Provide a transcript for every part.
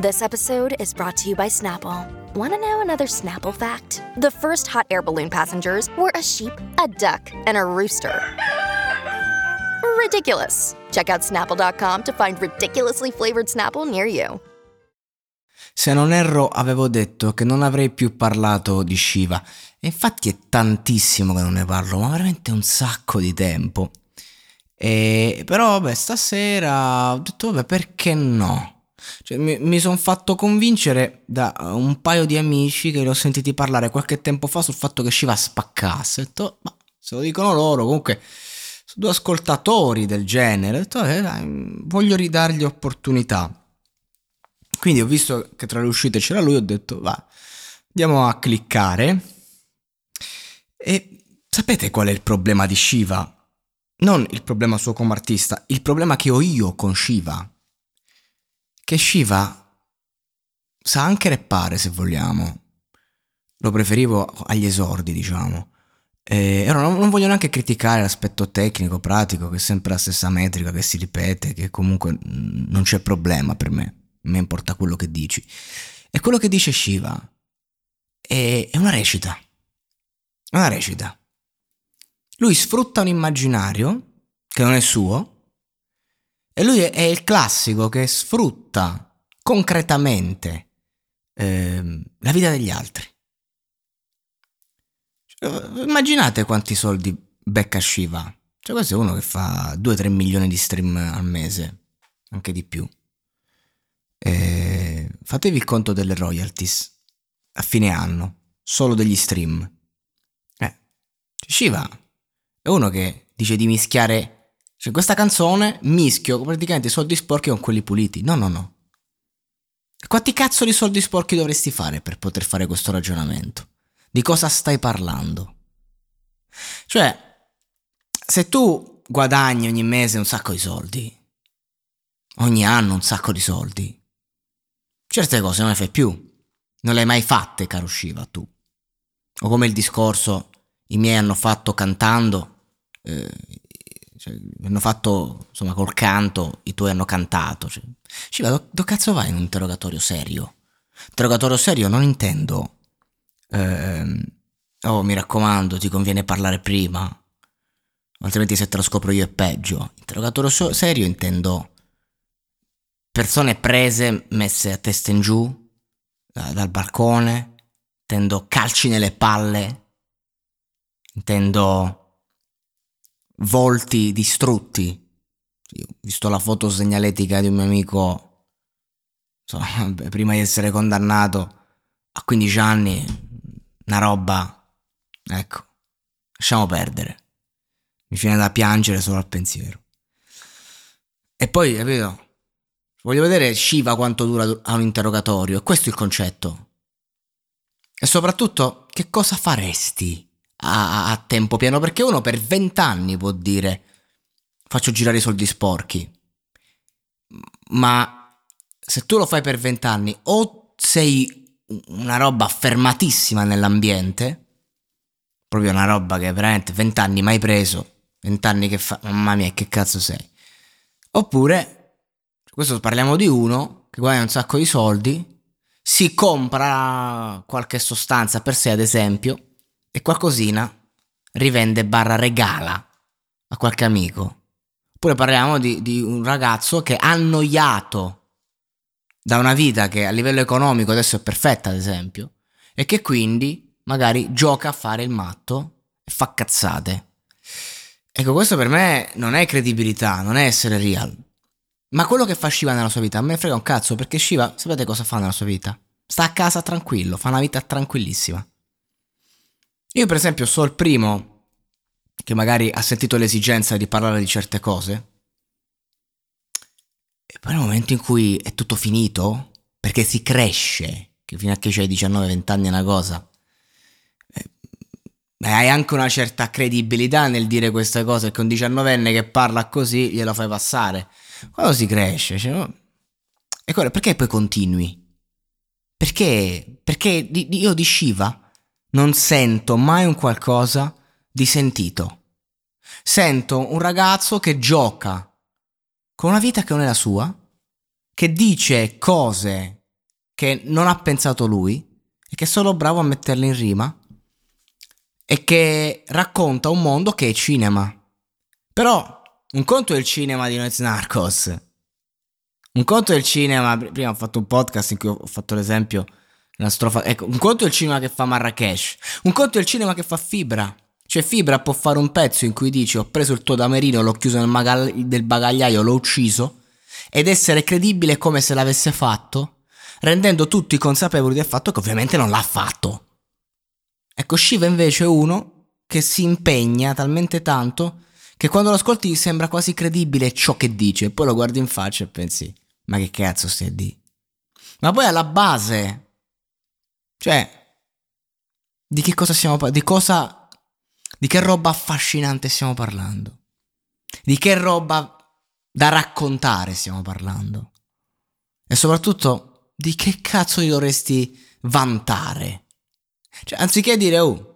This episode is brought to you by Snapple. Want to know another Snapple fact? The first hot air balloon passengers were a sheep, a duck, and a rooster. Ridiculous. Check out snapple.com to find ridiculously flavored Snapple near you. Se non erro, avevo detto che non avrei più parlato di Shiva. E infatti è tantissimo che non ne parlo, ma veramente un sacco di tempo. E, però, vabbè, stasera ho detto, vabbè, perché no? Cioè, mi, mi sono fatto convincere da un paio di amici che li ho sentiti parlare qualche tempo fa sul fatto che Shiva spaccasse. Ho detto, ma se lo dicono loro, comunque sono due ascoltatori del genere. Ho detto, eh, dai, voglio ridargli opportunità. Quindi ho visto che tra le uscite c'era lui, ho detto, va, andiamo a cliccare. E sapete qual è il problema di Shiva? Non il problema suo come artista, il problema che ho io con Shiva che Shiva sa anche rappare se vogliamo. Lo preferivo agli esordi, diciamo. E non, non voglio neanche criticare l'aspetto tecnico, pratico, che è sempre la stessa metrica che si ripete, che comunque non c'è problema per me. A me importa quello che dici. E quello che dice Shiva è, è una recita. È una recita. Lui sfrutta un immaginario che non è suo e lui è il classico che sfrutta concretamente eh, la vita degli altri. Cioè, immaginate quanti soldi becca Shiva. Cioè, questo è uno che fa 2-3 milioni di stream al mese, anche di più. E fatevi il conto delle royalties a fine anno, solo degli stream. Eh, Shiva è uno che dice di mischiare cioè, questa canzone mischio praticamente i soldi sporchi con quelli puliti. No, no, no. Quanti cazzo di soldi sporchi dovresti fare per poter fare questo ragionamento? Di cosa stai parlando? Cioè, se tu guadagni ogni mese un sacco di soldi, ogni anno un sacco di soldi, certe cose non le fai più. Non le hai mai fatte, caro Shiva, tu. O come il discorso i miei hanno fatto cantando, eh, cioè, hanno fatto, insomma, col canto, i tuoi hanno cantato. Cioè. Shiva, dove do cazzo vai in un interrogatorio serio? Interrogatorio serio non intendo... Ehm, oh, mi raccomando, ti conviene parlare prima, altrimenti se te lo scopro io è peggio. Interrogatorio so- serio intendo persone prese, messe a testa in giù da, dal balcone, intendo calci nelle palle, intendo volti distrutti. Io ho visto la foto segnaletica di un mio amico, insomma, prima di essere condannato a 15 anni, una roba, ecco, lasciamo perdere. Mi viene da piangere solo al pensiero. E poi, capito? Voglio vedere Shiva quanto dura a un interrogatorio, questo è il concetto. E soprattutto, che cosa faresti a, a tempo pieno, perché uno per vent'anni può dire faccio girare i soldi sporchi, ma se tu lo fai per vent'anni o sei una roba affermatissima nell'ambiente, proprio una roba che veramente vent'anni mai preso, vent'anni che fa, mamma mia che cazzo sei, oppure, questo parliamo di uno che guadagna un sacco di soldi, si compra qualche sostanza per sé ad esempio, e qualcosina rivende barra regala a qualche amico. Oppure parliamo di, di un ragazzo che annoiato da una vita che a livello economico adesso è perfetta, ad esempio, e che quindi magari gioca a fare il matto e fa cazzate. Ecco, questo per me non è credibilità, non è essere real. Ma quello che fa Shiva nella sua vita a me frega un cazzo, perché Shiva, sapete cosa fa nella sua vita? sta a casa tranquillo, fa una vita tranquillissima. Io per esempio so il primo che magari ha sentito l'esigenza di parlare di certe cose e poi nel momento in cui è tutto finito, perché si cresce, che fino a che c'hai 19-20 anni è una cosa, eh, hai anche una certa credibilità nel dire queste cose che un diciannovenne che parla così glielo fai passare. Quando si cresce, cioè, oh, e quello, perché poi continui? Perché? Perché io di Shiva non sento mai un qualcosa di sentito. Sento un ragazzo che gioca con una vita che non è la sua, che dice cose che non ha pensato lui e che è solo bravo a metterle in rima e che racconta un mondo che è cinema. Però un conto è il cinema di Noiz Narcos. Un conto è il cinema, prima ho fatto un podcast in cui ho fatto l'esempio, una strofa, ecco, un conto è il cinema che fa Marrakesh, un conto è il cinema che fa Fibra. Cioè Fibra può fare un pezzo in cui dici ho preso il tuo damerino, l'ho chiuso nel magal- del bagagliaio, l'ho ucciso, ed essere credibile come se l'avesse fatto, rendendo tutti consapevoli del fatto che ovviamente non l'ha fatto. Ecco, Shiva invece è uno che si impegna talmente tanto che quando lo ascolti sembra quasi credibile ciò che dice, poi lo guardi in faccia e pensi, ma che cazzo stai di? Ma poi alla base, cioè, di che cosa stiamo parlando? Di cosa, di che roba affascinante stiamo parlando? Di che roba da raccontare stiamo parlando? E soprattutto, di che cazzo ti dovresti vantare? Cioè, anziché dire, oh,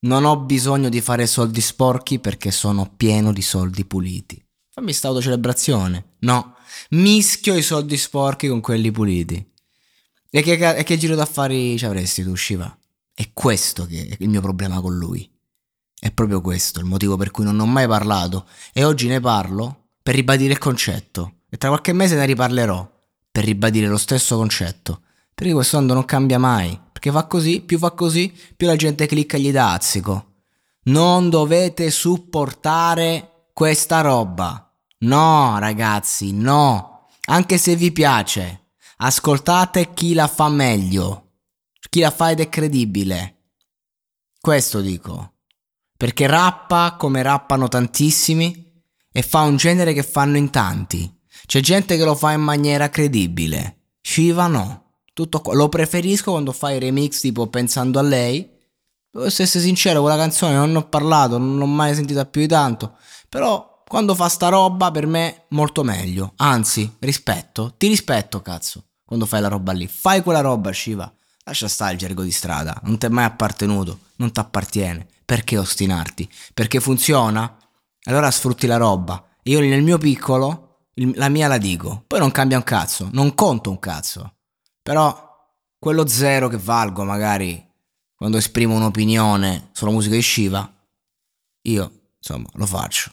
non ho bisogno di fare soldi sporchi perché sono pieno di soldi puliti. Fammi sta autocelebrazione. No, mischio i soldi sporchi con quelli puliti. E che, e che giro d'affari ci avresti tu, Shiva? È questo che è il mio problema con lui. È proprio questo il motivo per cui non ho mai parlato e oggi ne parlo per ribadire il concetto. E tra qualche mese ne riparlerò per ribadire lo stesso concetto. Perché questo mondo non cambia mai che va così, più va così, più la gente clicca e gli dà azzico. Non dovete supportare questa roba. No, ragazzi, no. Anche se vi piace, ascoltate chi la fa meglio. Chi la fa ed è credibile. Questo dico. Perché rappa come rappano tantissimi e fa un genere che fanno in tanti. C'è gente che lo fa in maniera credibile. Shiva no. Tutto qua. Lo preferisco quando fai remix tipo pensando a lei. Devo essere sincero, quella canzone non ho parlato, non l'ho mai sentita più di tanto. Però quando fa sta roba per me molto meglio. Anzi, rispetto. Ti rispetto, cazzo. Quando fai la roba lì. Fai quella roba, Shiva. Lascia stare il gergo di strada. Non ti è mai appartenuto. Non ti appartiene. Perché ostinarti? Perché funziona? Allora sfrutti la roba. Io nel mio piccolo, la mia la dico. Poi non cambia un cazzo. Non conto un cazzo. Però quello zero che valgo magari quando esprimo un'opinione sulla musica di Shiva, io insomma lo faccio,